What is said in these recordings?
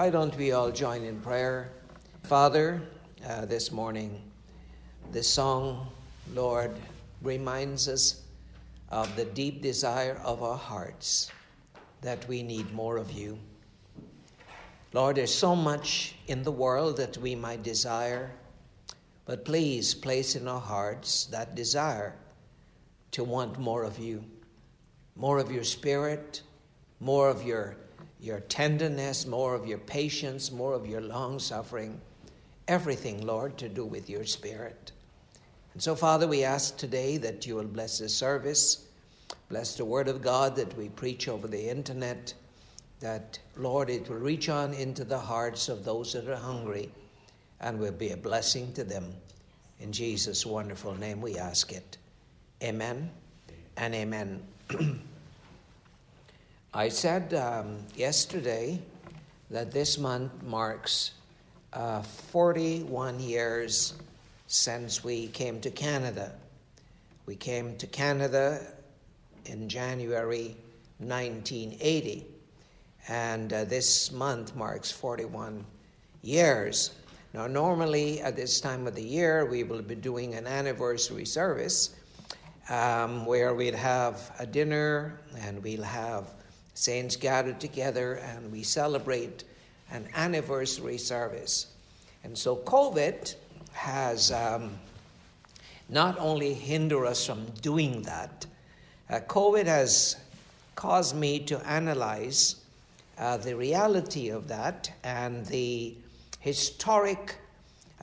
Why don't we all join in prayer? Father, uh, this morning, this song, Lord, reminds us of the deep desire of our hearts that we need more of you. Lord, there's so much in the world that we might desire, but please place in our hearts that desire to want more of you, more of your spirit, more of your, your tenderness, more of your patience, more of your long suffering. Everything, Lord, to do with your spirit. And so, Father, we ask today that you will bless this service, bless the word of God that we preach over the internet that, Lord, it will reach on into the hearts of those that are hungry and will be a blessing to them. In Jesus' wonderful name we ask it. Amen and amen. I said um, yesterday that this month marks uh, 41 years since we came to Canada. We came to Canada in January 1980 and uh, this month marks 41 years. Now, normally at this time of the year, we will be doing an anniversary service um, where we'd have a dinner and we'll have saints gathered together and we celebrate an anniversary service. And so, COVID has um, not only hindered us from doing that, uh, COVID has caused me to analyze uh, the reality of that and the historic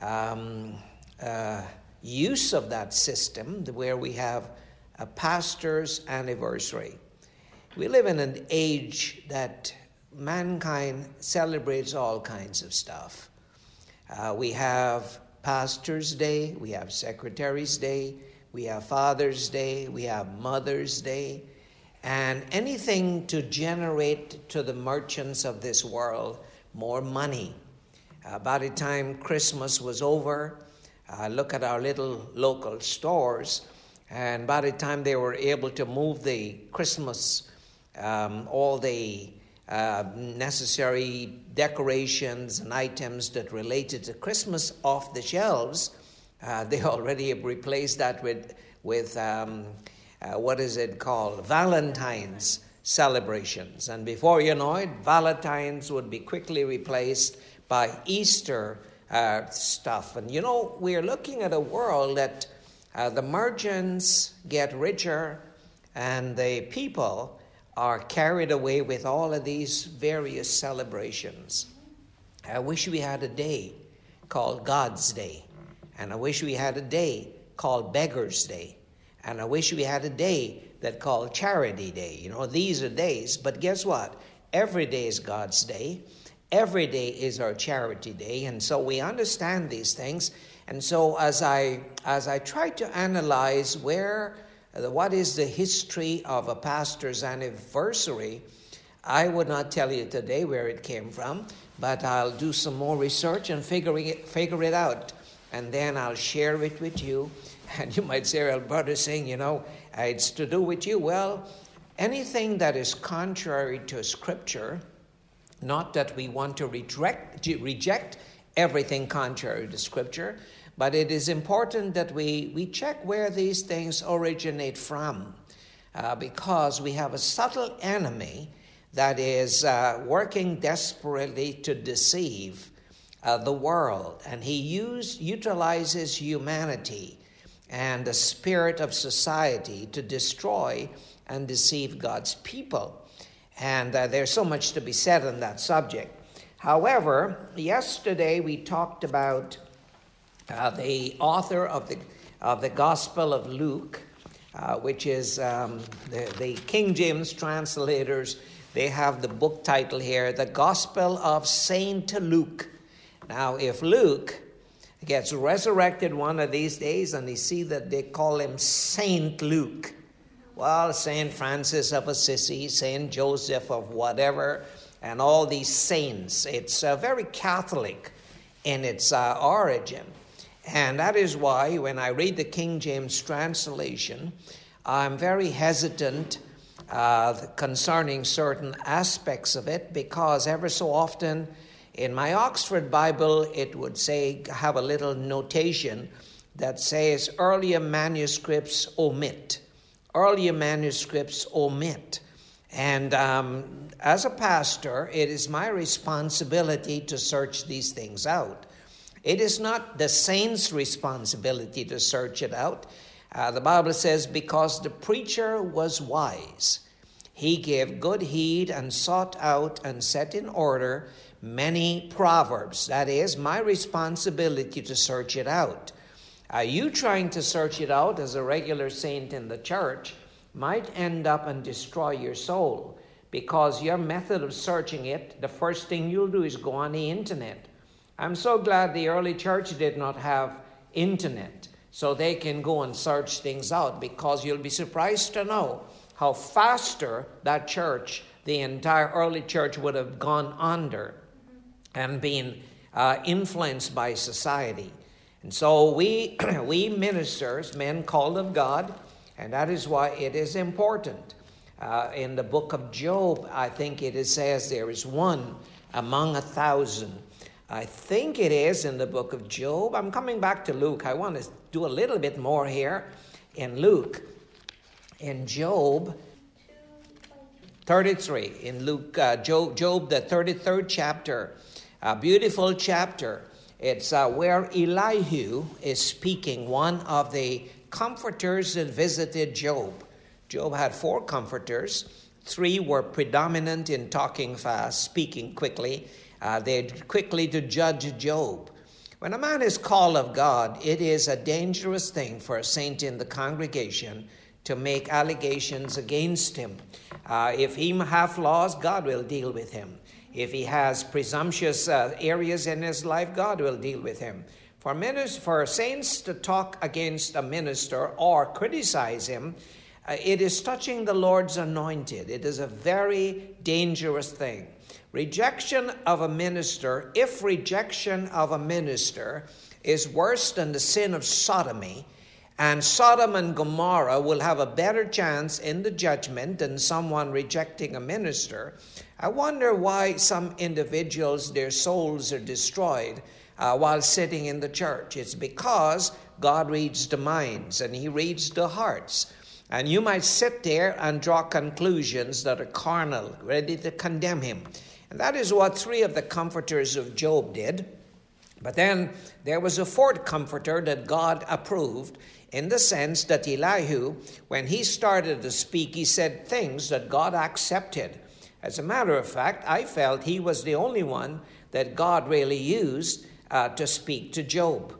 um, uh, use of that system, where we have a pastor's anniversary. We live in an age that mankind celebrates all kinds of stuff. Uh, we have Pastor's Day, we have Secretary's Day, we have Father's Day, we have Mother's Day and anything to generate to the merchants of this world more money. Uh, by the time Christmas was over, uh, look at our little local stores, and by the time they were able to move the Christmas, um, all the uh, necessary decorations and items that related to Christmas off the shelves, uh, they already have replaced that with with um, uh, what is it called? Valentine's celebrations. And before you know it, Valentine's would be quickly replaced by Easter uh, stuff. And you know, we're looking at a world that uh, the merchants get richer and the people are carried away with all of these various celebrations. I wish we had a day called God's Day. And I wish we had a day called Beggar's Day. And I wish we had a day that called Charity Day. You know, these are days, but guess what? Every day is God's day. Every day is our charity day, and so we understand these things. And so, as I as I try to analyze where uh, what is the history of a pastor's anniversary, I would not tell you today where it came from, but I'll do some more research and figure it, figure it out, and then I'll share it with you. And you might say, well, brother, saying, you know, it's to do with you. Well, anything that is contrary to Scripture, not that we want to reject, reject everything contrary to Scripture, but it is important that we, we check where these things originate from, uh, because we have a subtle enemy that is uh, working desperately to deceive uh, the world, and he use, utilizes humanity and the spirit of society to destroy and deceive God's people. And uh, there's so much to be said on that subject. However, yesterday we talked about uh, the author of the, of the Gospel of Luke, uh, which is um, the, the King James translators. They have the book title here, The Gospel of Saint Luke. Now, if Luke gets resurrected one of these days and you see that they call him Saint Luke, well, Saint Francis of Assisi, Saint Joseph of whatever, and all these saints, it's uh, very Catholic in its uh, origin. And that is why when I read the King James translation, I'm very hesitant uh, concerning certain aspects of it because ever so often in my Oxford Bible it would say, have a little notation that says earlier manuscripts omit. Earlier manuscripts omit. And um, as a pastor, it is my responsibility to search these things out. It is not the saint's responsibility to search it out. Uh, the Bible says, because the preacher was wise, he gave good heed and sought out and set in order many proverbs. That is my responsibility to search it out. Are you trying to search it out as a regular saint in the church might end up and destroy your soul because your method of searching it, the first thing you'll do is go on the internet. I'm so glad the early church did not have internet so they can go and search things out because you'll be surprised to know how faster that church, the entire early church, would have gone under and being uh, influenced by society. And so we, we ministers, men called of God, and that is why it is important. Uh, in the book of Job, I think it says there is one among a thousand. I think it is in the book of Job. I'm coming back to Luke. I want to do a little bit more here in Luke. In Job 33, in Luke, uh, Job, Job, the 33rd chapter, a beautiful chapter. It's uh, where Elihu is speaking, one of the comforters that visited Job. Job had four comforters. Three were predominant in talking fast, speaking quickly. Uh, they quickly to judge Job. When a man is called of God, it is a dangerous thing for a saint in the congregation to make allegations against him. Uh, if he have flaws, God will deal with him. If he has presumptuous uh, areas in his life, God will deal with him. For, ministers, for saints to talk against a minister or criticize him, uh, it is touching the Lord's anointed. It is a very dangerous thing. Rejection of a minister, if rejection of a minister is worse than the sin of sodomy, and Sodom and Gomorrah will have a better chance in the judgment than someone rejecting a minister. I wonder why some individuals, their souls are destroyed uh, while sitting in the church. It's because God reads the minds and He reads the hearts. And you might sit there and draw conclusions that are carnal, ready to condemn him. And that is what three of the comforters of Job did. But then there was a fourth comforter that God approved in the sense that Elihu, when he started to speak, he said things that God accepted. As a matter of fact, I felt he was the only one that God really used uh, to speak to Job.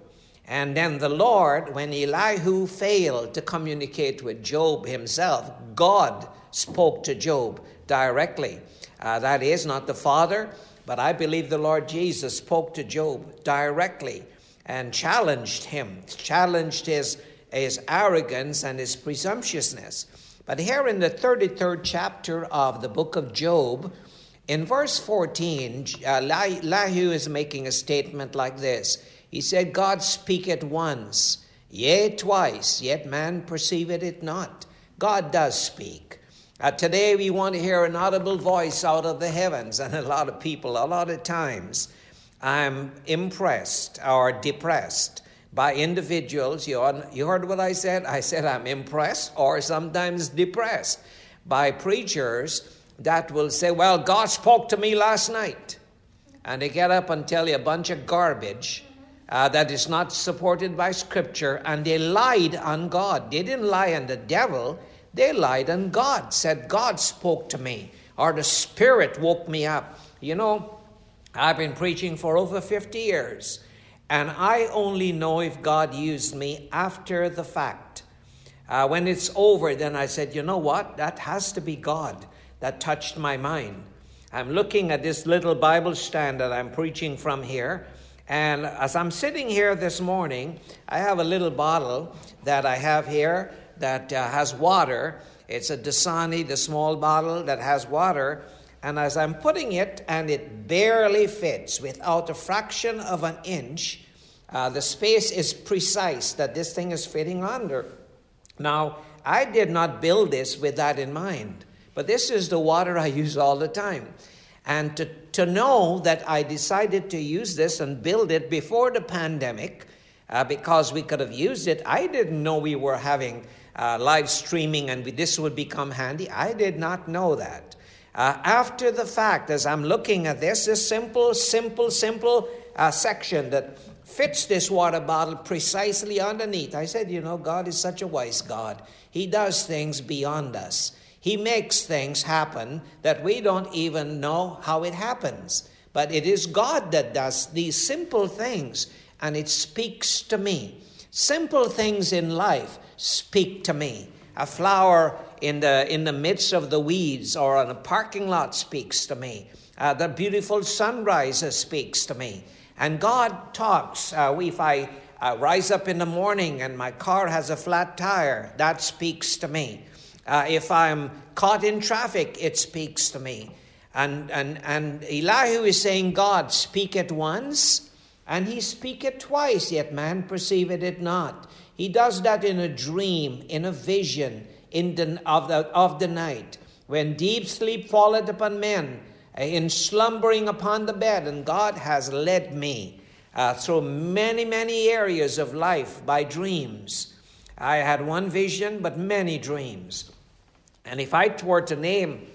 And then the Lord, when Elihu failed to communicate with Job himself, God spoke to Job directly. Uh, that is not the Father, but I believe the Lord Jesus spoke to Job directly and challenged him, challenged his, his arrogance and his presumptuousness. But here in the 33rd chapter of the book of Job, in verse 14, uh, Elihu is making a statement like this. He said, God speaketh once, yea, twice, yet man perceiveth it not. God does speak. Uh, today we want to hear an audible voice out of the heavens, and a lot of people, a lot of times, I'm impressed or depressed by individuals. You, heard what I said? I said I'm impressed or sometimes depressed by preachers that will say, Well, God spoke to me last night. And they get up and tell you a bunch of garbage uh, that is not supported by Scripture, and they lied on God. They didn't lie on the devil, they lied on God, said, God spoke to me, or the Spirit woke me up. You know, I've been preaching for over 50 years, and I only know if God used me after the fact. Uh, when it's over, then I said, you know what? That has to be God that touched my mind. I'm looking at this little Bible stand that I'm preaching from here. And as I'm sitting here this morning, I have a little bottle that I have here that uh, has water. It's a Dasani, the small bottle that has water. And as I'm putting it, and it barely fits without a fraction of an inch, uh, the space is precise that this thing is fitting under. Now, I did not build this with that in mind, but this is the water I use all the time. And to, to know that I decided to use this and build it before the pandemic, uh, because we could have used it, I didn't know we were having uh, live streaming and we, this would become handy. I did not know that. Uh, after the fact, as I'm looking at this, this simple, simple, simple uh, section that fits this water bottle precisely underneath. I said, you know, God is such a wise God. He does things beyond us. He makes things happen that we don't even know how it happens. But it is God that does these simple things, and it speaks to me. Simple things in life speak to me. A flower in the, in the midst of the weeds or on a parking lot speaks to me. Uh, the beautiful sunrise speaks to me. And God talks. Uh, if I uh, rise up in the morning and my car has a flat tire, that speaks to me. Uh, if I'm caught in traffic, it speaks to me. And, and, and Elihu is saying, God, speak it once, and he speak it twice, yet man perceiveth it not. He does that in a dream, in a vision in the, of, the, of the night, when deep sleep falleth upon men, in slumbering upon the bed, and God has led me uh, through many, many areas of life by dreams. I had one vision, but many dreams. And if I were to name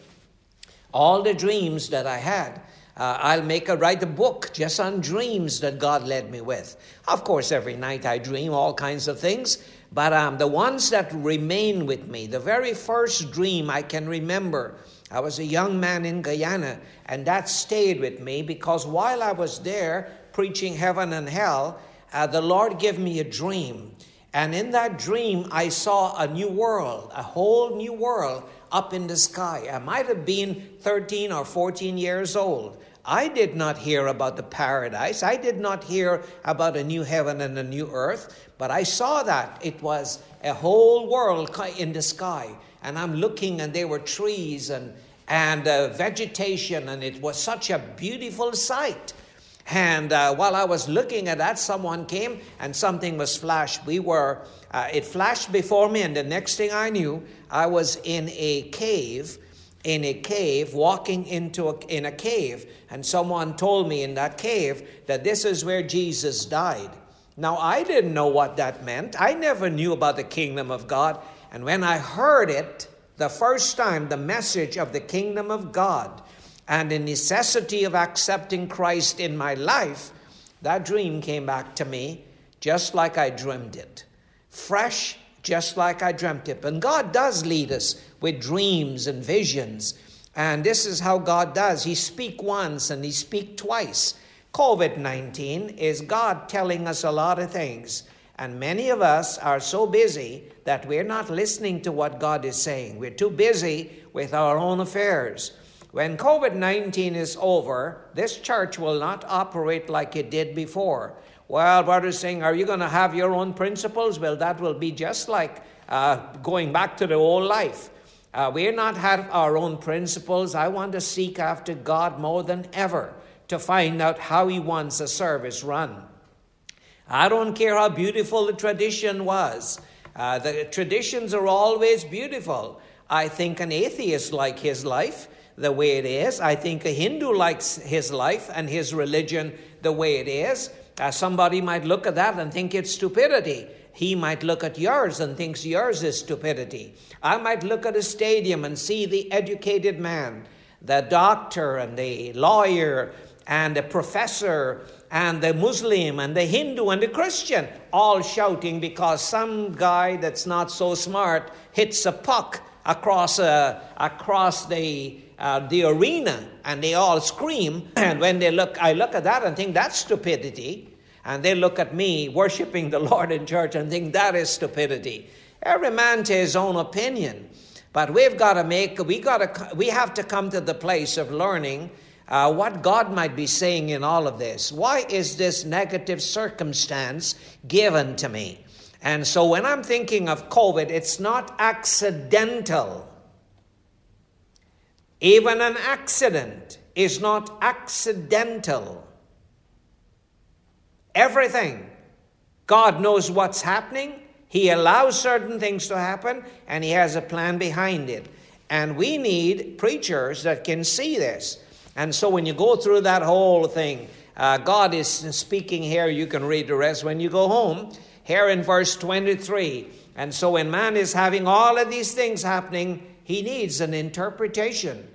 all the dreams that I had, uh, I'll make a write a book just on dreams that God led me with. Of course, every night I dream all kinds of things, but um, the ones that remain with me, the very first dream I can remember I was a young man in Guyana, and that stayed with me because while I was there preaching heaven and hell, uh, the Lord gave me a dream. And in that dream, I saw a new world, a whole new world up in the sky. I might have been 13 or 14 years old. I did not hear about the paradise. I did not hear about a new heaven and a new earth, but I saw that it was a whole world in the sky. And I'm looking, and there were trees and and uh, vegetation, and it was such a beautiful sight. And uh, while I was looking at that, someone came and something was flashed. We were, uh, it flashed before me, and the next thing I knew, I was in a cave, in a cave, walking into a, in a cave, and someone told me in that cave that this is where Jesus died. Now I didn't know what that meant. I never knew about the kingdom of God, and when I heard it, the first time the message of the kingdom of God and the necessity of accepting Christ in my life, that dream came back to me just like I dreamed it. Fresh, just like I dreamt it. And God does lead us with dreams and visions. And this is how God does. He speak once and he speak twice. COVID-19 is God telling us a lot of things. And many of us are so busy that we're not listening to what God is saying. We're too busy with our own affairs. When COVID 19 is over, this church will not operate like it did before. Well, brothers saying, Are you going to have your own principles? Well, that will be just like uh, going back to the old life. Uh, we're not have our own principles. I want to seek after God more than ever to find out how He wants a service run. I don't care how beautiful the tradition was. Uh, the traditions are always beautiful. I think an atheist like his life the way it is. I think a Hindu likes his life and his religion the way it is. Uh, somebody might look at that and think it's stupidity. He might look at yours and thinks yours is stupidity. I might look at a stadium and see the educated man, the doctor and the lawyer and the professor and the Muslim and the Hindu and the Christian all shouting because some guy that's not so smart hits a puck across, uh, across the, uh, the arena and they all scream. And when they look, I look at that and think that's stupidity. And they look at me worshiping the Lord in church and think that is stupidity. Every man to his own opinion. But we've got to make, we, got to, we have to come to the place of learning uh, what God might be saying in all of this. Why is this negative circumstance given to me? And so when I'm thinking of COVID, it's not accidental. Even an accident is not accidental. Everything. God knows what's happening. He allows certain things to happen, and He has a plan behind it. And we need preachers that can see this. And so when you go through that whole thing, uh, God is speaking here. You can read the rest when you go home. Here in verse 23. And so when man is having all of these things happening, he needs an interpretation.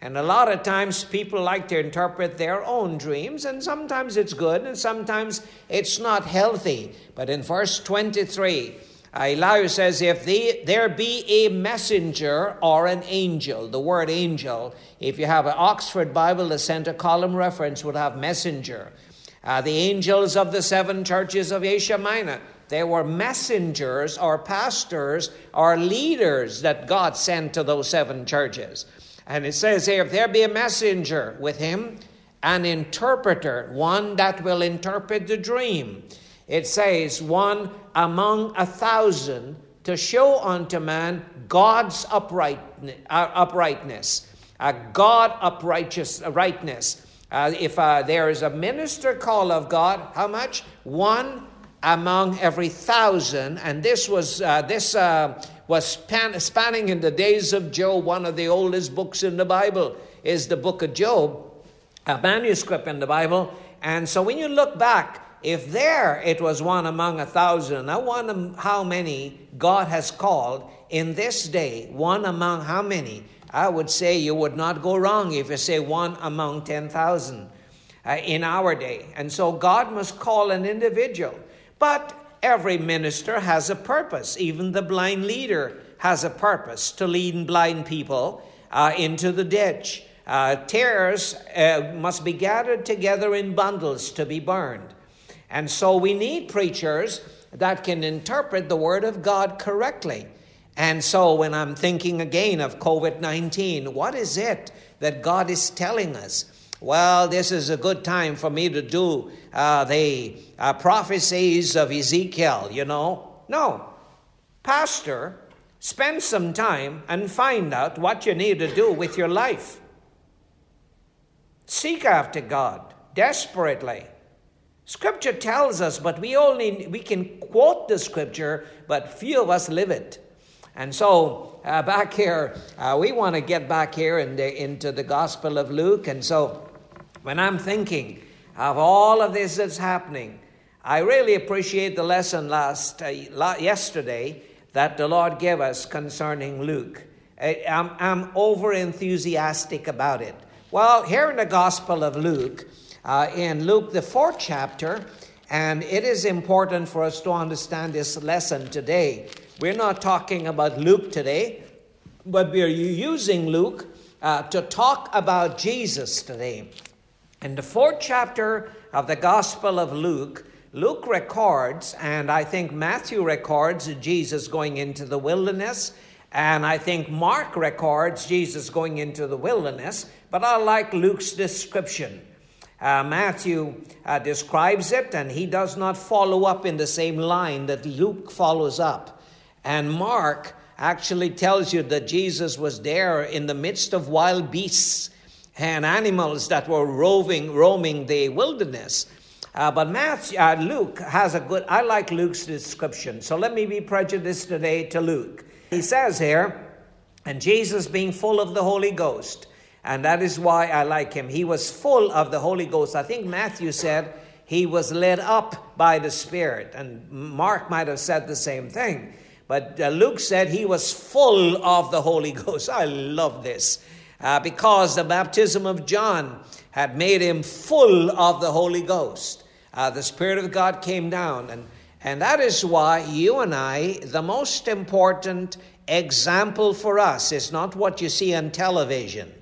And a lot of times people like to interpret their own dreams, and sometimes it's good and sometimes it's not healthy. But in verse 23, Elihu says, If the, there be a messenger or an angel, the word angel, if you have an Oxford Bible, the center column reference would have messenger. Uh, the angels of the seven churches of Asia Minor, they were messengers or pastors or leaders that God sent to those seven churches. And it says here, if there be a messenger with him, an interpreter, one that will interpret the dream. It says, one among a thousand to show unto man God's uprightness, uh, uprightness uh, God uprightness. Uh, if uh, there is a minister call of God, how much? One among every thousand. And this was uh, this uh, was span- spanning in the days of Job. One of the oldest books in the Bible is the book of Job, a manuscript in the Bible. And so when you look back, if there it was one among a thousand, I wonder how many God has called in this day. One among how many? I would say you would not go wrong if you say one among 10,000 uh, in our day. And so God must call an individual. But every minister has a purpose. Even the blind leader has a purpose to lead blind people uh, into the ditch. Uh, tares uh, must be gathered together in bundles to be burned. And so we need preachers that can interpret the Word of God correctly. And so when I'm thinking again of COVID 19, what is it that God is telling us? Well, this is a good time for me to do uh, the uh, prophecies of Ezekiel, you know. No. Pastor, spend some time and find out what you need to do with your life. Seek after God desperately. Scripture tells us, but we only we can quote the scripture, but few of us live it. And so uh, back here, uh, we want to get back here in the, into the Gospel of Luke. And so when I'm thinking of all of this that's happening, I really appreciate the lesson last uh, yesterday that the Lord gave us concerning Luke. I, I'm, I'm over enthusiastic about it. Well, here in the Gospel of Luke, uh, in Luke, the fourth chapter, and it is important for us to understand this lesson today. We're not talking about Luke today, but we're using Luke uh, to talk about Jesus today. In the fourth chapter of the Gospel of Luke, Luke records, and I think Matthew records Jesus going into the wilderness, and I think Mark records Jesus going into the wilderness, but I like Luke's description. Uh, Matthew uh, describes it, and he does not follow up in the same line that Luke follows up. And Mark actually tells you that Jesus was there in the midst of wild beasts and animals that were roving, roaming the wilderness. Uh, but Matthew, uh, Luke has a good, I like Luke's description. So let me be prejudiced today to Luke. He says here, and Jesus being full of the Holy Ghost, and that is why I like him. He was full of the Holy Ghost. I think Matthew said he was led up by the Spirit, and Mark might have said the same thing. But uh, Luke said he was full of the Holy Ghost. I love this. uh, because the baptism of John had made him full of the Holy Ghost. Uh, the Spirit of God came down, and, and that is why you and I, the most important example for us is not what you see on television.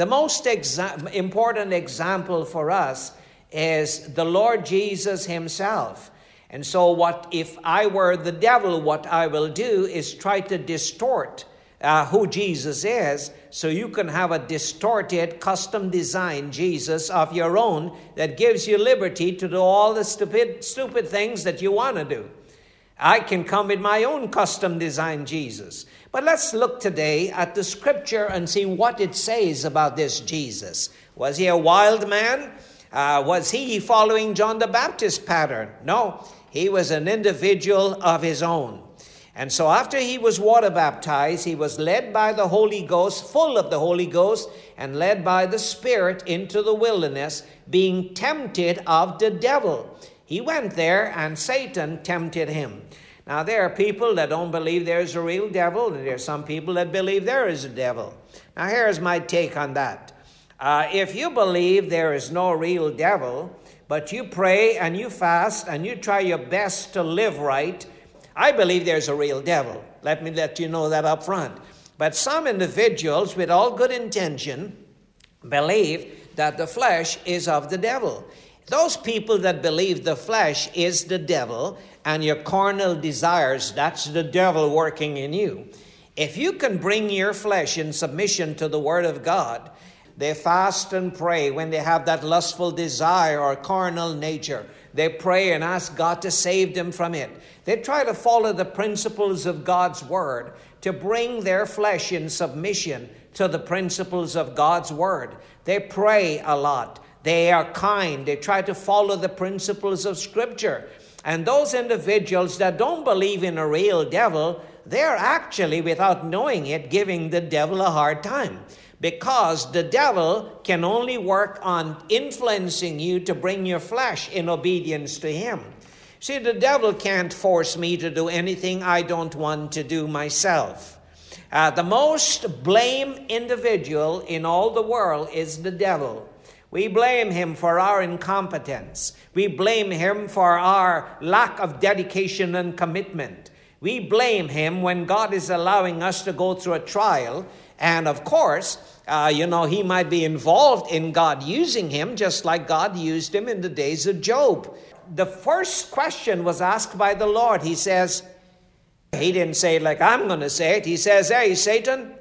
The most exa- important example for us is the Lord Jesus Himself. And so, what if I were the devil? What I will do is try to distort uh, who Jesus is, so you can have a distorted, custom designed Jesus of your own that gives you liberty to do all the stupid, stupid things that you want to do. I can come with my own custom designed Jesus. But let's look today at the scripture and see what it says about this Jesus. Was he a wild man? Uh, was he following John the Baptist pattern? No, he was an individual of his own. And so, after he was water baptized, he was led by the Holy Ghost, full of the Holy Ghost, and led by the Spirit into the wilderness, being tempted of the devil. He went there, and Satan tempted him. Now, there are people that don't believe there's a real devil, and there are some people that believe there is a devil. Now, here's my take on that. Uh, if you believe there is no real devil, but you pray and you fast and you try your best to live right, I believe there's a real devil. Let me let you know that up front. But some individuals, with all good intention, believe that the flesh is of the devil. Those people that believe the flesh is the devil and your carnal desires, that's the devil working in you. If you can bring your flesh in submission to the Word of God, they fast and pray when they have that lustful desire or carnal nature. They pray and ask God to save them from it. They try to follow the principles of God's Word to bring their flesh in submission to the principles of God's Word. They pray a lot. They are kind. They try to follow the principles of Scripture. And those individuals that don't believe in a real devil, they're actually, without knowing it, giving the devil a hard time because the devil can only work on influencing you to bring your flesh in obedience to him. See, the devil can't force me to do anything I don't want to do myself. Uh, the most blame individual in all the world is the devil. We blame him for our incompetence. We blame him for our lack of dedication and commitment. We blame him when God is allowing us to go through a trial. And of course, uh, you know, he might be involved in God using him just like God used him in the days of Job. The first question was asked by the Lord. He says, he didn't say it like I'm going to say it. He says, Hey, Satan,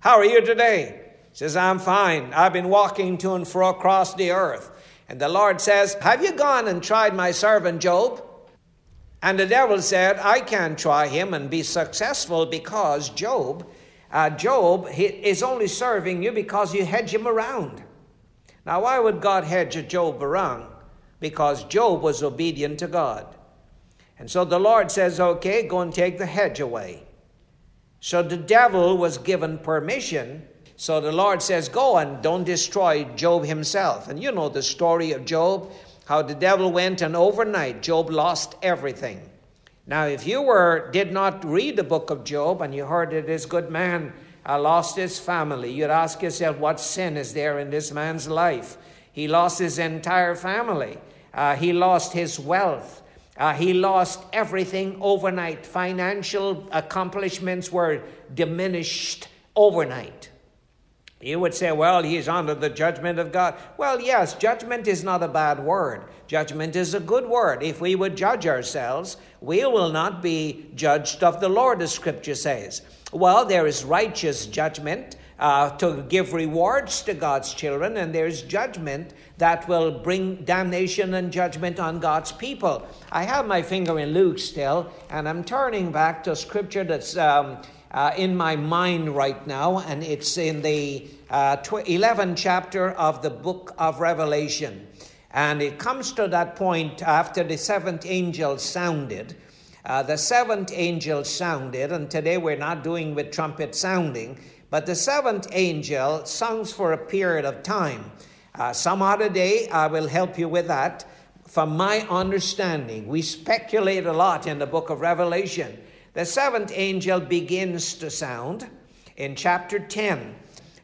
how are you today? He says, I'm fine. I've been walking to and fro across the earth. And the Lord says, Have you gone and tried my servant Job? And the devil said, I can't try him and be successful because Job, uh, Job is only serving you because you hedge him around. Now, why would God hedge Job around? Because Job was obedient to God. And so the Lord says, Okay, go and take the hedge away. So the devil was given permission so the Lord says, Go and don't destroy Job himself. And you know the story of Job, how the devil went and overnight Job lost everything. Now, if you were did not read the book of Job and you heard that this good man uh, lost his family, you'd ask yourself, what sin is there in this man's life? He lost his entire family. Uh, he lost his wealth. Uh, he lost everything overnight. Financial accomplishments were diminished overnight. You would say, well, he's under the judgment of God. Well, yes, judgment is not a bad word. Judgment is a good word. If we would judge ourselves, we will not be judged of the Lord, as Scripture says. Well, there is righteous judgment uh, to give rewards to God's children, and there's judgment that will bring damnation and judgment on God's people. I have my finger in Luke still, and I'm turning back to Scripture that's. Um, uh, in my mind right now, and it's in the uh, 11th chapter of the book of Revelation. And it comes to that point after the seventh angel sounded. Uh, the seventh angel sounded, and today we're not doing with trumpet sounding, but the seventh angel sounds for a period of time. Uh, some other day I will help you with that. From my understanding, we speculate a lot in the book of Revelation the seventh angel begins to sound in chapter 10.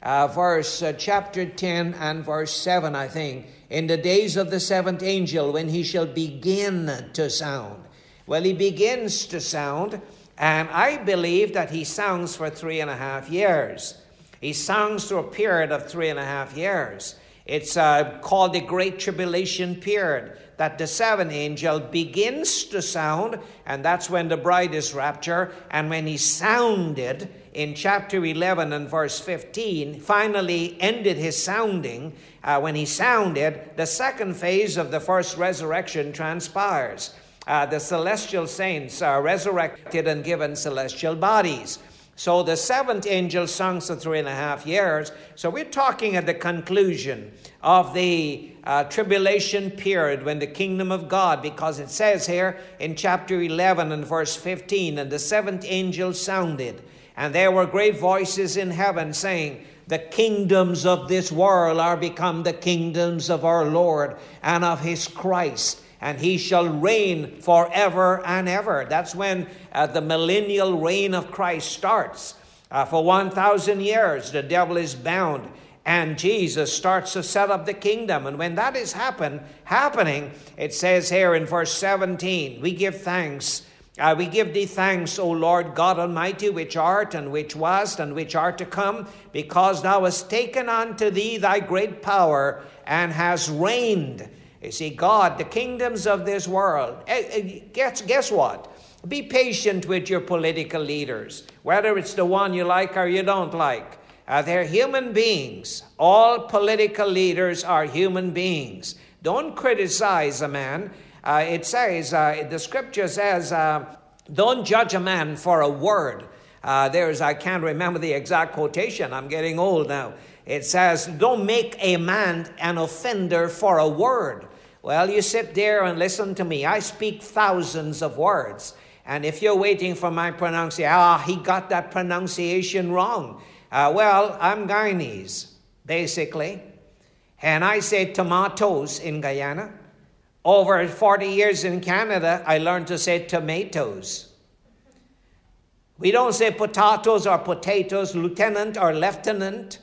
uh, verse uh, chapter 10 and verse 7, I think. In the days of the seventh angel, when he shall begin to sound. Well, he begins to sound, and I believe that he sounds for three and a half years. He sounds through a period of three and a half years. It's uh, called the Great Tribulation period that the seventh angel begins to sound, and that's when the bride is raptured. And when he sounded in chapter 11 and verse 15, finally ended his sounding, uh, when he sounded, the second phase of the first resurrection transpires. Uh, the celestial saints are resurrected and given celestial bodies. So the seventh angel sung for three and a half years. So we're talking at the conclusion of the uh, tribulation period when the kingdom of God, because it says here in chapter 11 and verse 15, and the seventh angel sounded, and there were great voices in heaven saying, the kingdoms of this world are become the kingdoms of our Lord and of his Christ and he shall reign forever and ever. That's when uh, the millennial reign of Christ starts. Uh, for 1,000 years, the devil is bound, and Jesus starts to set up the kingdom. And when that is happen, happening, it says here in verse 17, we give thanks. Uh, we give thee thanks, O Lord God Almighty, which art and which wast and which art to come, because thou hast taken unto thee thy great power and hast reigned. You see, God, the kingdoms of this world, eh, eh, guess, guess what? Be patient with your political leaders, whether it's the one you like or you don't like. Uh, they're human beings. All political leaders are human beings. Don't criticize a man. Uh, it says, uh, the scripture says, uh, don't judge a man for a word. Uh, there's, I can't remember the exact quotation. I'm getting old now. It says, Don't make a man an offender for a word. Well, you sit there and listen to me. I speak thousands of words. And if you're waiting for my pronunciation, ah, he got that pronunciation wrong. Uh, well, I'm Guyanese, basically. And I say tomatoes in Guyana. Over 40 years in Canada, I learned to say tomatoes. We don't say potatoes or potatoes, lieutenant or lieutenant.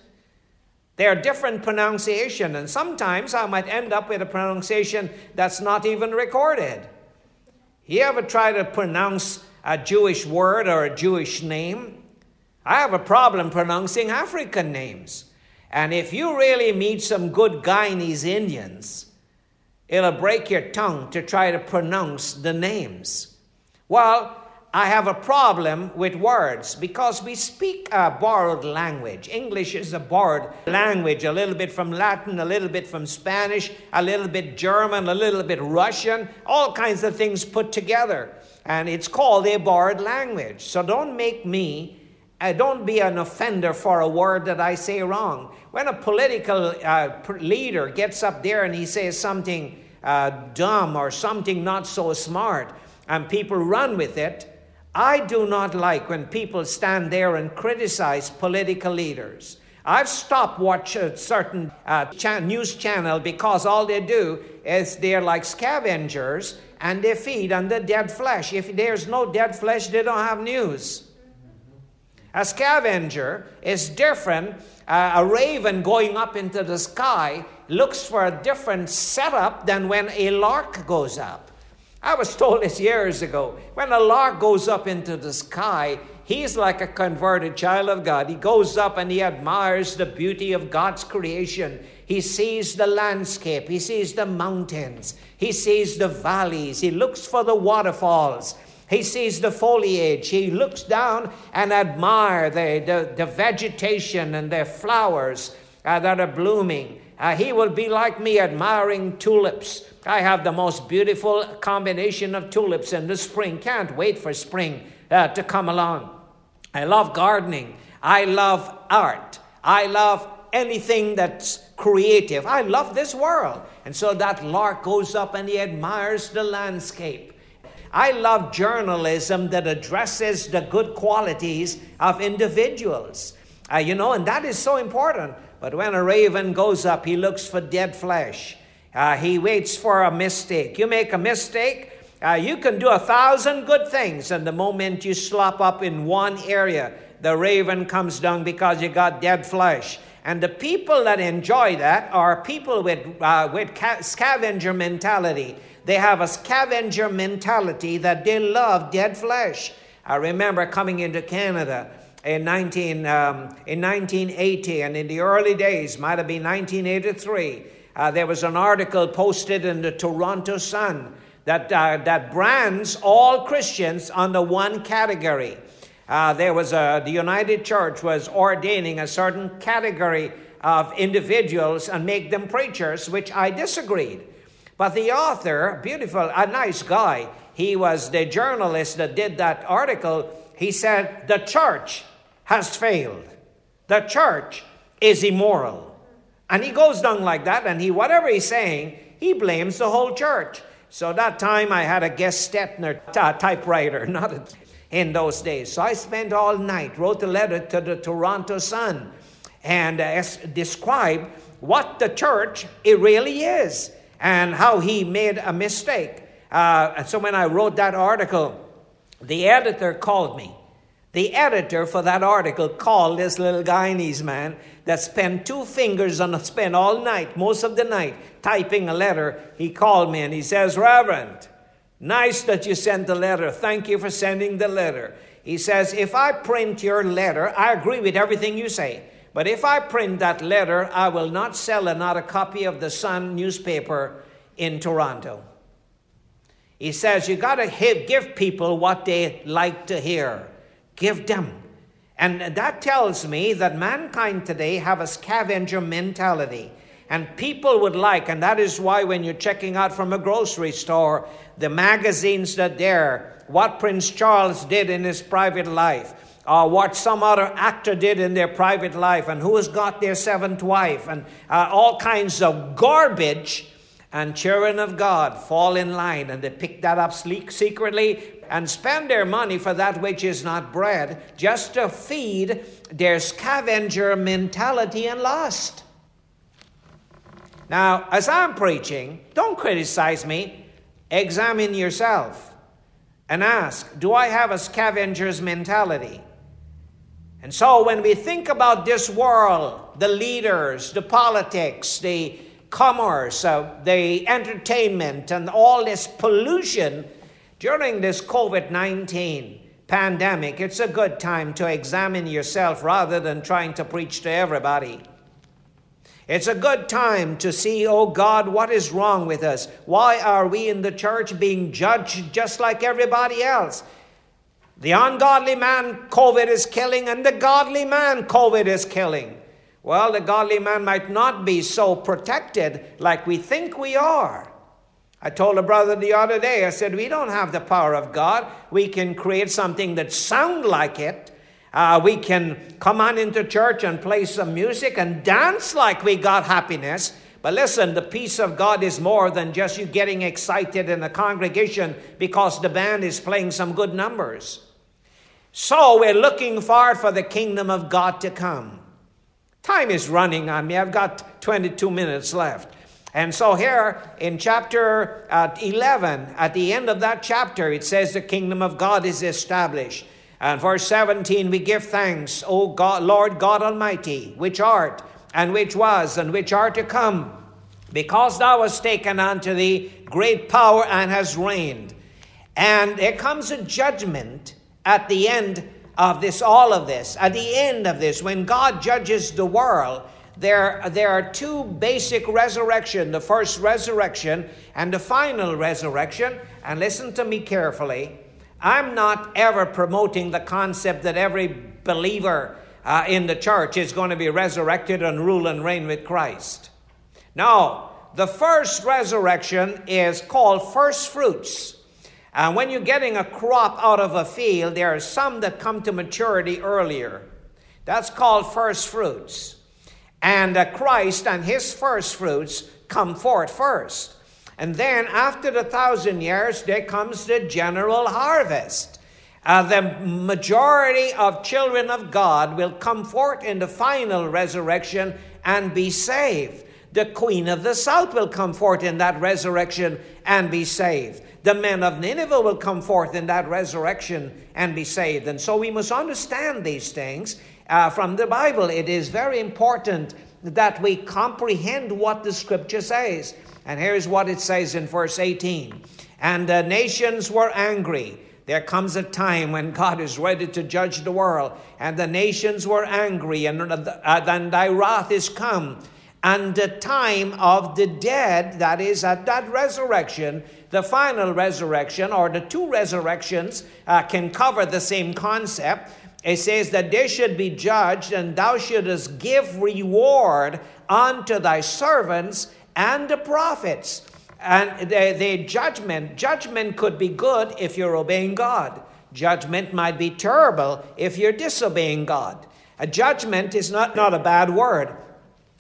There are different pronunciation, and sometimes I might end up with a pronunciation that's not even recorded. You ever try to pronounce a Jewish word or a Jewish name? I have a problem pronouncing African names. And if you really meet some good Guyanese Indians, it'll break your tongue to try to pronounce the names. Well, I have a problem with words because we speak a borrowed language. English is a borrowed language, a little bit from Latin, a little bit from Spanish, a little bit German, a little bit Russian, all kinds of things put together. And it's called a borrowed language. So don't make me, uh, don't be an offender for a word that I say wrong. When a political uh, leader gets up there and he says something uh, dumb or something not so smart, and people run with it, I do not like when people stand there and criticize political leaders. I've stopped watching a certain uh, cha- news channel because all they do is they're like scavengers and they feed on the dead flesh. If there's no dead flesh, they don't have news. A scavenger is different. Uh, a raven going up into the sky looks for a different setup than when a lark goes up. I was told this years ago. When a lark goes up into the sky, he's like a converted child of God. He goes up and he admires the beauty of God's creation. He sees the landscape, he sees the mountains, he sees the valleys, he looks for the waterfalls. He sees the foliage. He looks down and admire the, the, the vegetation and the flowers uh, that are blooming. Uh, he will be like me admiring tulips I have the most beautiful combination of tulips in the spring. Can't wait for spring uh, to come along. I love gardening. I love art. I love anything that's creative. I love this world. And so that lark goes up and he admires the landscape. I love journalism that addresses the good qualities of individuals. Uh, you know, and that is so important. But when a raven goes up, he looks for dead flesh. Uh, he waits for a mistake. You make a mistake, uh, you can do a thousand good things, and the moment you slop up in one area, the raven comes down because you got dead flesh. And the people that enjoy that are people with, uh, with ca- scavenger mentality. They have a scavenger mentality that they love dead flesh. I remember coming into Canada in, 19, um, in 1980 and in the early days, might have been 1983. Uh, there was an article posted in the Toronto Sun that, uh, that brands all Christians under one category. Uh, there was a, the United Church was ordaining a certain category of individuals and make them preachers, which I disagreed. But the author, beautiful, a nice guy, he was the journalist that did that article. He said, The church has failed. The church is immoral. And he goes down like that, and he, whatever he's saying, he blames the whole church. So that time I had a Gestetner t- typewriter, not in those days. So I spent all night, wrote a letter to the Toronto Sun, and uh, described what the church it really is and how he made a mistake. Uh, and so when I wrote that article, the editor called me. The editor for that article called this little Guyanese man that spent two fingers on a spent all night, most of the night, typing a letter. He called me and he says, Reverend, nice that you sent the letter. Thank you for sending the letter. He says, if I print your letter, I agree with everything you say. But if I print that letter, I will not sell another copy of the Sun newspaper in Toronto. He says, you got to give people what they like to hear. Give them. And that tells me that mankind today have a scavenger mentality. And people would like, and that is why when you're checking out from a grocery store, the magazines that there, what Prince Charles did in his private life, or what some other actor did in their private life, and who has got their seventh wife, and uh, all kinds of garbage and children of God fall in line and they pick that up secretly and spend their money for that which is not bread just to feed their scavenger mentality and lust. Now, as I'm preaching, don't criticize me. Examine yourself and ask Do I have a scavenger's mentality? And so, when we think about this world, the leaders, the politics, the commerce, uh, the entertainment, and all this pollution during this COVID 19 pandemic, it's a good time to examine yourself rather than trying to preach to everybody. It's a good time to see, oh God, what is wrong with us? Why are we in the church being judged just like everybody else? The ungodly man, COVID is killing, and the godly man, COVID is killing. Well, the godly man might not be so protected like we think we are. I told a brother the other day, I said, we don't have the power of God. We can create something that sound like it. Uh, we can come on into church and play some music and dance like we got happiness. But listen, the peace of God is more than just you getting excited in the congregation because the band is playing some good numbers. So we're looking forward for the kingdom of God to come. Time is running on me. I've got 22 minutes left. And so, here in chapter uh, 11, at the end of that chapter, it says the kingdom of God is established. And verse 17, we give thanks, O God, Lord God Almighty, which art, and which was, and which are to come, because thou hast taken unto thee great power and has reigned. And there comes a judgment at the end of this, all of this, at the end of this, when God judges the world, there, there are two basic resurrection the first resurrection and the final resurrection. And listen to me carefully. I'm not ever promoting the concept that every believer uh, in the church is going to be resurrected and rule and reign with Christ. No, the first resurrection is called first fruits. And when you're getting a crop out of a field, there are some that come to maturity earlier. That's called first fruits. And uh, Christ and his first fruits come forth first. And then after the thousand years, there comes the general harvest. Uh, the majority of children of God will come forth in the final resurrection and be saved. The queen of the south will come forth in that resurrection and be saved. The men of Nineveh will come forth in that resurrection and be saved. And so we must understand these things uh, from the Bible. It is very important that we comprehend what the scripture says. And here's what it says in verse 18 And the nations were angry. There comes a time when God is ready to judge the world, and the nations were angry, and uh, then thy wrath is come. And the time of the dead, that is, at that resurrection, the final resurrection, or the two resurrections, uh, can cover the same concept. It says that they should be judged, and thou shouldest give reward unto thy servants and the prophets. And the, judgment, judgment could be good if you're obeying God. Judgment might be terrible if you're disobeying God. A judgment is not, not a bad word.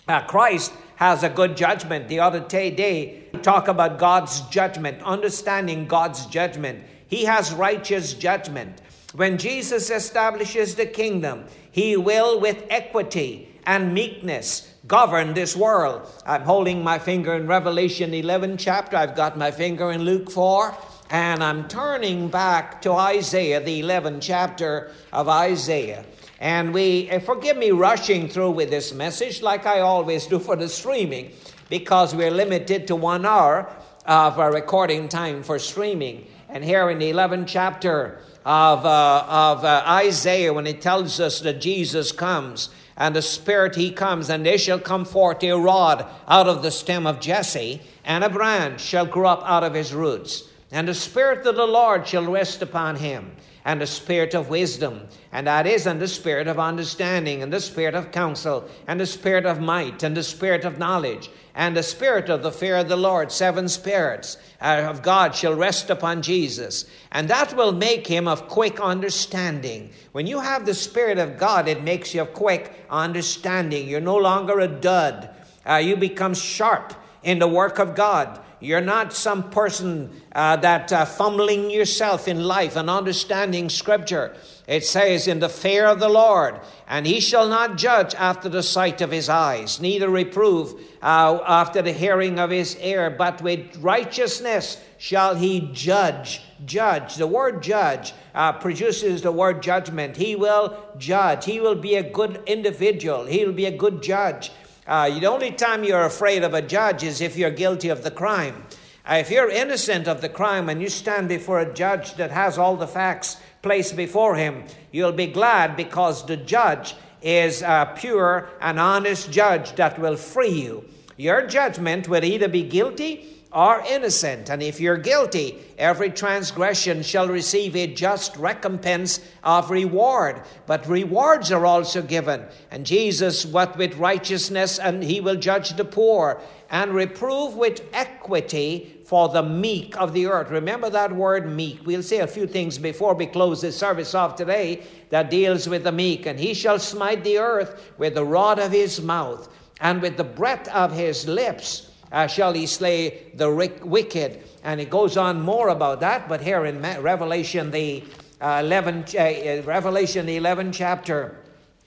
Uh, Christ has a good judgment. The other day, talk about God's judgment, understanding God's judgment. He has righteous judgment. When Jesus establishes the kingdom, he will, with equity and meekness, govern this world. I'm holding my finger in Revelation 11 chapter. I've got my finger in Luke 4. And I'm turning back to Isaiah, the 11th chapter of Isaiah. And we, eh, forgive me rushing through with this message like I always do for the streaming, because we're limited to one hour of a recording time for streaming. And here in the 11th chapter of, uh, of uh, Isaiah, when it tells us that Jesus comes, and the Spirit he comes, and there shall come forth a rod out of the stem of Jesse, and a branch shall grow up out of his roots. And the Spirit of the Lord shall rest upon him and the spirit of wisdom, and that is, and the spirit of understanding, and the spirit of counsel, and the spirit of might, and the spirit of knowledge, and the spirit of the fear of the Lord. Seven spirits uh, of God shall rest upon Jesus, and that will make him of quick understanding. When you have the spirit of God, it makes you of quick understanding. You're no longer a dud, uh, you become sharp in the work of God. You're not some person uh, that uh, fumbling yourself in life and understanding Scripture. It says, In the fear of the Lord, and he shall not judge after the sight of his eyes, neither reprove uh, after the hearing of his ear, but with righteousness shall he judge. Judge. The word judge uh, produces the word judgment. He will judge. He will be a good individual. He will be a good judge. Uh, the only time you're afraid of a judge is if you're guilty of the crime. Uh, if you're innocent of the crime and you stand before a judge that has all the facts placed before him, you'll be glad because the judge is a pure and honest judge that will free you. Your judgment will either be guilty are innocent. And if you're guilty, every transgression shall receive a just recompense of reward. But rewards are also given. And Jesus, what with righteousness, and he will judge the poor, and reprove with equity for the meek of the earth. Remember that word meek. We'll say a few things before we close this service off today that deals with the meek. And he shall smite the earth with the rod of his mouth, and with the breath of his lips uh, shall he slay the wicked. And it goes on more about that, but here in Revelation, the uh, 11, uh, Revelation, the 11th chapter,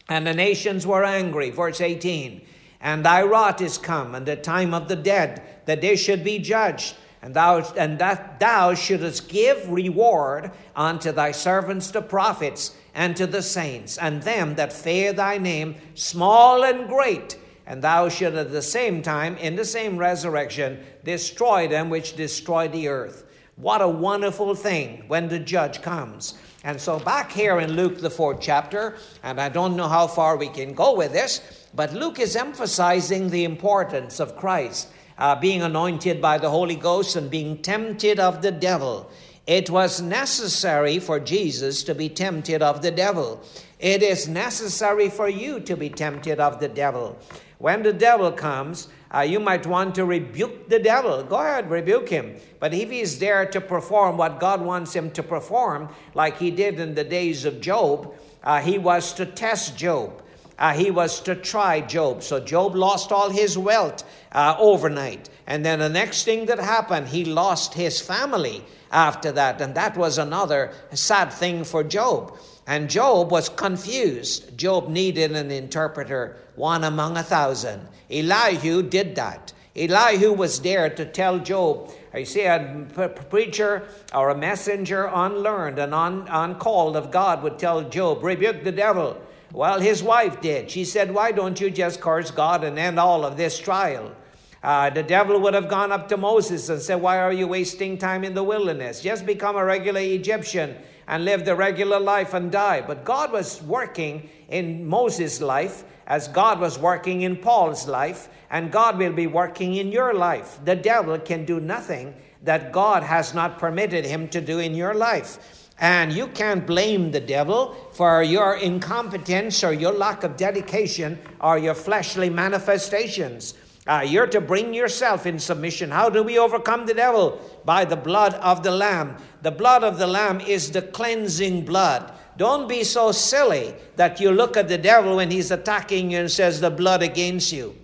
and the nations were angry, verse 18. And thy wrath is come, and the time of the dead, that they should be judged, and thou and that thou shouldest give reward unto thy servants the prophets, and to the saints, and them that fear thy name, small and great and thou shalt at the same time, in the same resurrection, destroy them which destroy the earth. What a wonderful thing when the judge comes. And so, back here in Luke, the fourth chapter, and I don't know how far we can go with this, but Luke is emphasizing the importance of Christ uh, being anointed by the Holy Ghost and being tempted of the devil. It was necessary for Jesus to be tempted of the devil. It is necessary for you to be tempted of the devil. When the devil comes, uh, you might want to rebuke the devil. Go ahead, rebuke him. But if he's there to perform what God wants him to perform, like he did in the days of Job, uh, he was to test Job. Uh, he was to try Job. So Job lost all his wealth uh, overnight. And then the next thing that happened, he lost his family after that. And that was another sad thing for Job. And Job was confused. Job needed an interpreter, one among a thousand. Elihu did that. Elihu was there to tell Job, you see, a preacher or a messenger unlearned and un- uncalled of God would tell Job, rebuke the devil. Well, his wife did. She said, Why don't you just curse God and end all of this trial? Uh, the devil would have gone up to Moses and said, Why are you wasting time in the wilderness? Just become a regular Egyptian and live the regular life and die. But God was working in Moses' life as God was working in Paul's life, and God will be working in your life. The devil can do nothing that God has not permitted him to do in your life. And you can't blame the devil for your incompetence or your lack of dedication or your fleshly manifestations. Uh, you're to bring yourself in submission. How do we overcome the devil? By the blood of the Lamb. The blood of the Lamb is the cleansing blood. Don't be so silly that you look at the devil when he's attacking you and says, The blood against you.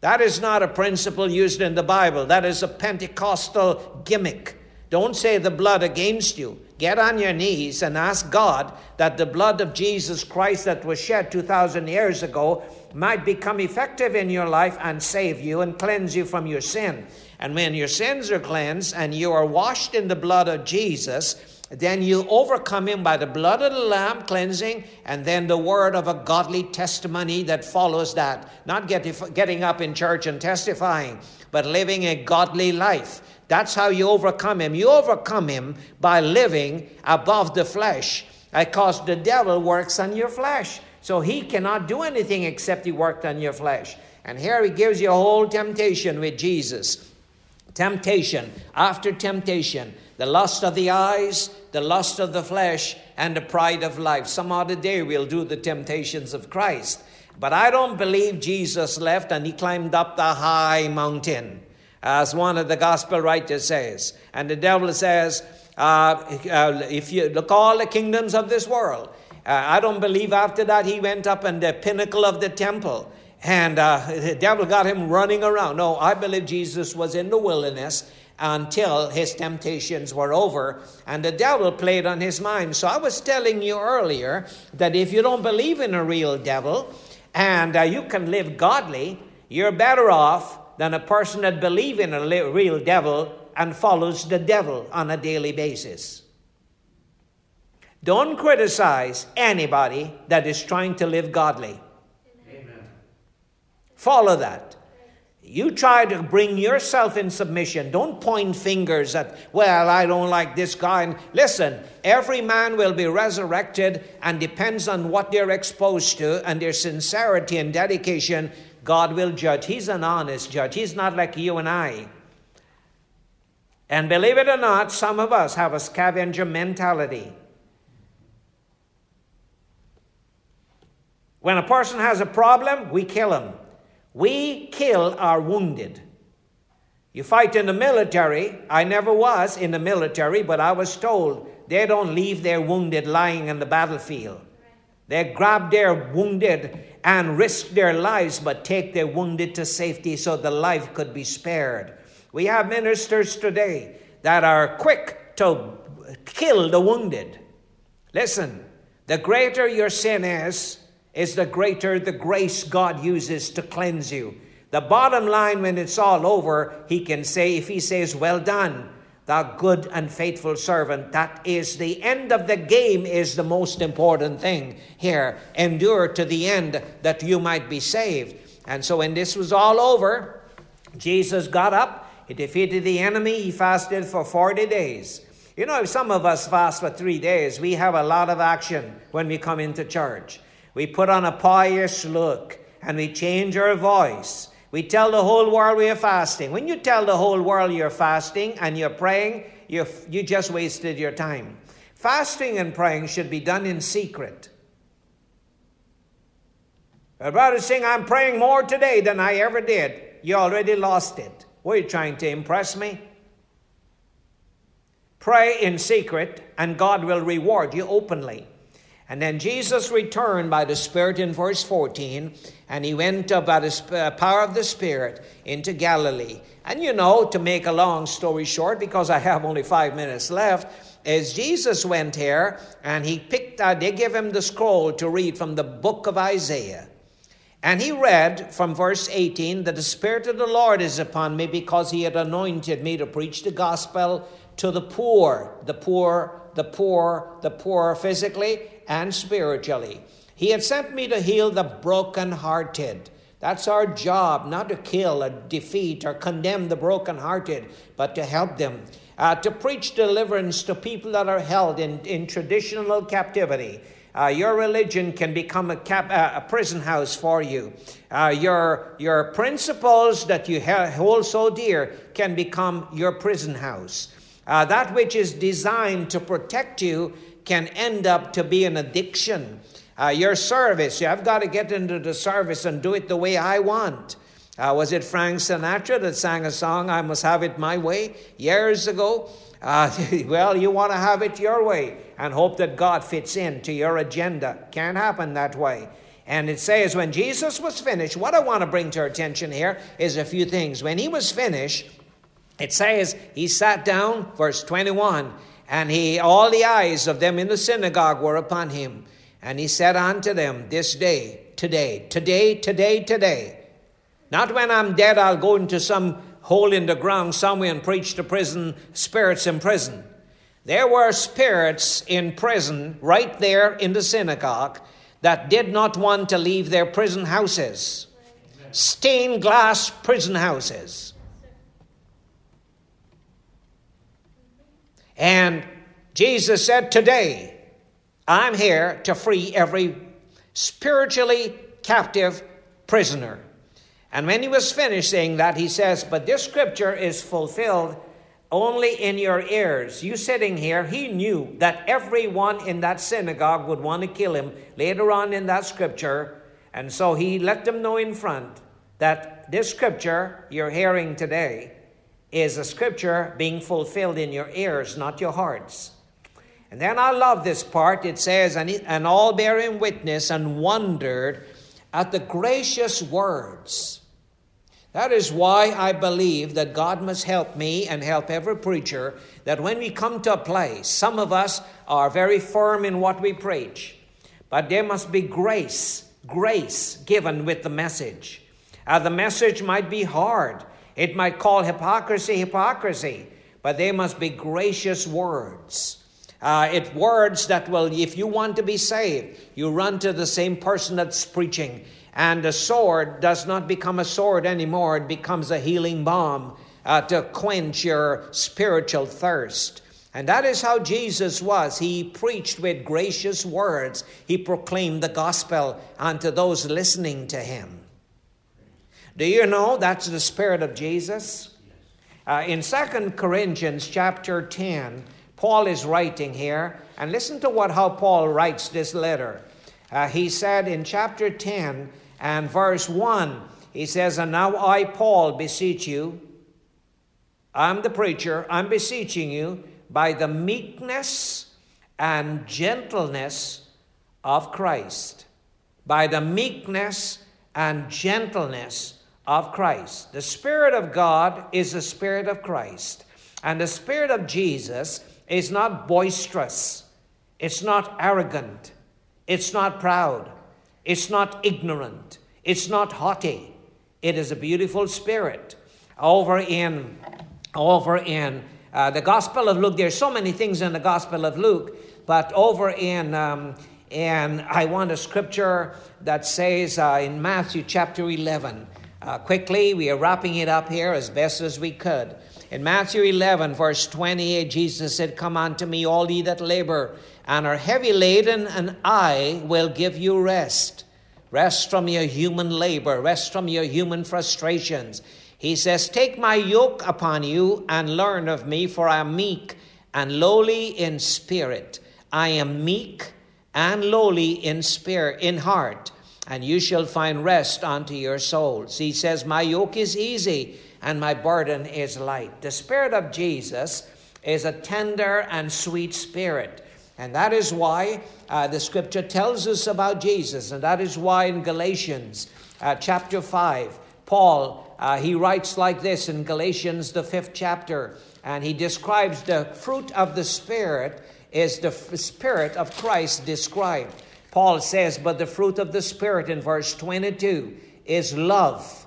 That is not a principle used in the Bible. That is a Pentecostal gimmick. Don't say the blood against you. Get on your knees and ask God that the blood of Jesus Christ that was shed 2,000 years ago might become effective in your life and save you and cleanse you from your sin. And when your sins are cleansed and you are washed in the blood of Jesus, then you overcome him by the blood of the Lamb cleansing, and then the word of a godly testimony that follows that. Not get, getting up in church and testifying, but living a godly life. That's how you overcome him. You overcome him by living above the flesh, because the devil works on your flesh. So he cannot do anything except he worked on your flesh. And here he gives you a whole temptation with Jesus. Temptation after temptation, the lust of the eyes, the lust of the flesh, and the pride of life. Some other day we'll do the temptations of Christ. But I don't believe Jesus left and he climbed up the high mountain as one of the gospel writers says. And the devil says, uh, uh, if you look all the kingdoms of this world, uh, I don't believe after that he went up in the pinnacle of the temple and uh, the devil got him running around. No, I believe Jesus was in the wilderness until his temptations were over and the devil played on his mind. So I was telling you earlier that if you don't believe in a real devil and uh, you can live godly, you're better off than a person that believes in a real devil and follows the devil on a daily basis. Don't criticize anybody that is trying to live godly. Amen. Follow that. You try to bring yourself in submission. Don't point fingers at, well, I don't like this guy. And listen, every man will be resurrected and depends on what they're exposed to and their sincerity and dedication God will judge. He's an honest judge. He's not like you and I. And believe it or not, some of us have a scavenger mentality. When a person has a problem, we kill him. We kill our wounded. You fight in the military. I never was in the military, but I was told they don't leave their wounded lying in the battlefield. They grab their wounded and risk their lives, but take their wounded to safety so the life could be spared. We have ministers today that are quick to kill the wounded. Listen, the greater your sin is, is the greater the grace God uses to cleanse you. The bottom line, when it's all over, he can say, if he says, Well done, thou good and faithful servant. That is the end of the game, is the most important thing here. Endure to the end that you might be saved. And so, when this was all over, Jesus got up, he defeated the enemy, he fasted for 40 days. You know, if some of us fast for three days, we have a lot of action when we come into church. We put on a pious look and we change our voice we tell the whole world we are fasting. When you tell the whole world you're fasting and you're praying, you you just wasted your time. Fasting and praying should be done in secret. I'd rather sing, I'm praying more today than I ever did. You already lost it. Were you trying to impress me? Pray in secret, and God will reward you openly. And then Jesus returned by the Spirit in verse 14, and he went up by the uh, power of the Spirit into Galilee. And you know, to make a long story short, because I have only five minutes left, is Jesus went here and he picked, uh, they gave him the scroll to read from the book of Isaiah. And he read from verse 18 that the Spirit of the Lord is upon me because he had anointed me to preach the gospel to the poor, the poor, the poor, the poor physically and spiritually. He had sent me to heal the brokenhearted. That's our job, not to kill or defeat or condemn the brokenhearted, but to help them. Uh, to preach deliverance to people that are held in, in traditional captivity. Uh, your religion can become a, cap, uh, a prison house for you. Uh, your, your principles that you hold so dear can become your prison house. Uh, that which is designed to protect you can end up to be an addiction. Uh, your service, I've got to get into the service and do it the way I want. Uh, was it Frank Sinatra that sang a song, I Must Have It My Way, years ago? Uh, well, you want to have it your way and hope that God fits into your agenda. Can't happen that way. And it says, when Jesus was finished, what I want to bring to our attention here is a few things. When he was finished, it says he sat down, verse 21, and he all the eyes of them in the synagogue were upon him. And he said unto them, This day, today, today, today, today. Not when I'm dead, I'll go into some hole in the ground somewhere and preach to prison spirits in prison. There were spirits in prison right there in the synagogue that did not want to leave their prison houses. Stained glass prison houses. And Jesus said, Today, I'm here to free every spiritually captive prisoner. And when he was finished saying that, he says, But this scripture is fulfilled only in your ears. You sitting here, he knew that everyone in that synagogue would want to kill him later on in that scripture. And so he let them know in front that this scripture you're hearing today is a scripture being fulfilled in your ears, not your hearts. And then I love this part. It says, and, all bearing witness and wondered at the gracious words. That is why I believe that God must help me and help every preacher that when we come to a place, some of us are very firm in what we preach, but there must be grace, grace given with the message. Uh, the message might be hard, it might call hypocrisy hypocrisy, but they must be gracious words. Uh, it words that will, if you want to be saved, you run to the same person that's preaching. And the sword does not become a sword anymore, it becomes a healing balm uh, to quench your spiritual thirst. And that is how Jesus was. He preached with gracious words, he proclaimed the gospel unto those listening to him. Do you know that's the spirit of Jesus? Uh, in Second Corinthians chapter 10, Paul is writing here, and listen to what how Paul writes this letter. Uh, he said in chapter 10 and verse 1, he says, And now I, Paul, beseech you, I'm the preacher, I'm beseeching you by the meekness and gentleness of Christ. By the meekness and gentleness of Christ. The Spirit of God is the Spirit of Christ. And the Spirit of Jesus is not boisterous, it's not arrogant, it's not proud, it's not ignorant, it's not haughty. It is a beautiful spirit. Over in, over in uh, the Gospel of Luke, there's so many things in the Gospel of Luke, but over in um, and I want a scripture that says uh, in Matthew chapter 11, uh, quickly, we are wrapping it up here as best as we could. In Matthew 11, verse 28, Jesus said, Come unto me, all ye that labor and are heavy laden, and I will give you rest. Rest from your human labor, rest from your human frustrations. He says, Take my yoke upon you and learn of me, for I am meek and lowly in spirit. I am meek and lowly in spirit, in heart and you shall find rest unto your souls. He says, My yoke is easy and my burden is light. The Spirit of Jesus is a tender and sweet spirit. And that is why uh, the scripture tells us about Jesus. And that is why in Galatians uh, chapter 5, Paul, uh, he writes like this in Galatians, the fifth chapter, and he describes the fruit of the Spirit is the f- Spirit of Christ described. Paul says, But the fruit of the Spirit in verse 22 is love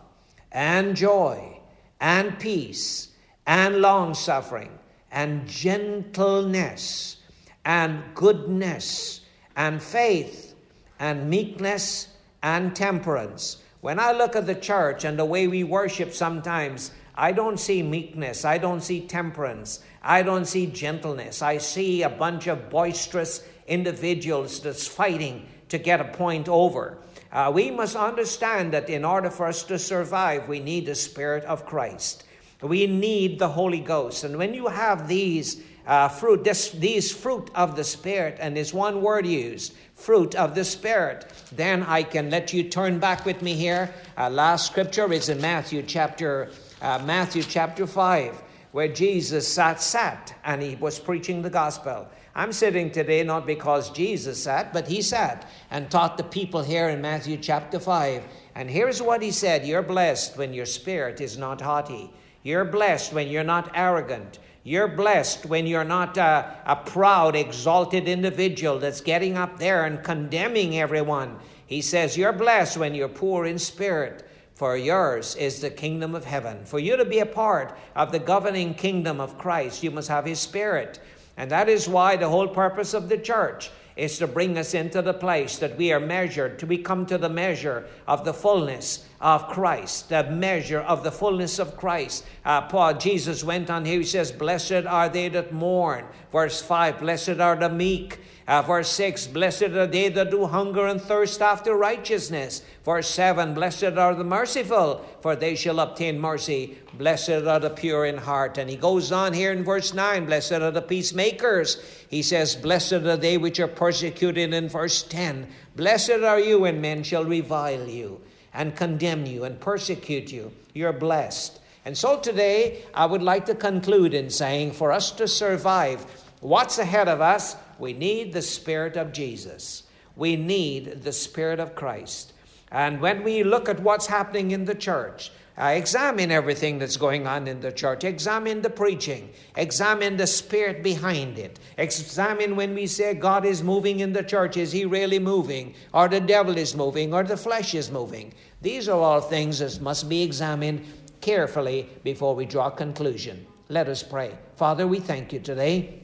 and joy and peace and long suffering and gentleness and goodness and faith and meekness and temperance. When I look at the church and the way we worship sometimes, I don't see meekness, I don't see temperance, I don't see gentleness. I see a bunch of boisterous individuals that's fighting to get a point over. Uh, we must understand that in order for us to survive, we need the Spirit of Christ. We need the Holy Ghost. And when you have these uh, fruit, this, these fruit of the Spirit, and there's one word used, fruit of the Spirit, then I can let you turn back with me here. Uh, last scripture is in Matthew chapter, uh, Matthew chapter 5, where Jesus sat, sat, and he was preaching the gospel. I'm sitting today not because Jesus sat, but he sat and taught the people here in Matthew chapter 5. And here's what he said You're blessed when your spirit is not haughty. You're blessed when you're not arrogant. You're blessed when you're not a, a, proud, exalted individual that's getting up there and condemning everyone. He says, You're blessed when you're poor in spirit, for yours is the kingdom of heaven. For you to be a part of the governing kingdom of Christ, you must have His Spirit. And that is why the whole purpose of the church is to bring us into the place that we are measured, to we come to the measure of the fullness of Christ, the measure of the fullness of Christ. Uh, Paul, Jesus went on here, he says, Blessed are they that mourn. Verse 5, Blessed are the meek. Uh, verse 6, Blessed are they that do hunger and thirst after righteousness. Verse 7, Blessed are the merciful, for they shall obtain mercy. Blessed are the pure in heart. And he goes on here in verse 9, Blessed are the peacemakers. He says, Blessed are they which are persecuted in verse 10. Blessed are you when men shall revile you and condemn you and persecute you. You're blessed. And so today, I would like to conclude in saying, for us to survive, what's ahead of us? We need the Spirit of Jesus. We need the Spirit of Christ. And when we look at what's happening in the church, uh, examine everything that's going on in the church. Examine the preaching. Examine the spirit behind it. Examine when we say God is moving in the church. Is he really moving? Or the devil is moving? Or the flesh is moving? These are all things that must be examined carefully before we draw a conclusion. Let us pray. Father, we thank you today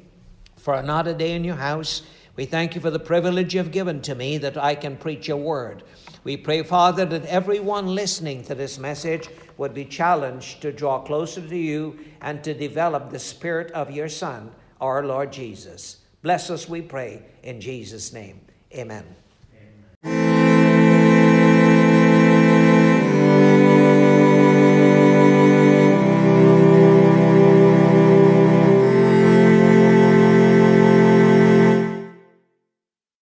for another day in your house. We thank you for the privilege you've given to me that I can preach your word. We pray, Father, that everyone listening to this message would be challenged to draw closer to you and to develop the spirit of your Son, our Lord Jesus. Bless us, we pray, in Jesus' name. Amen.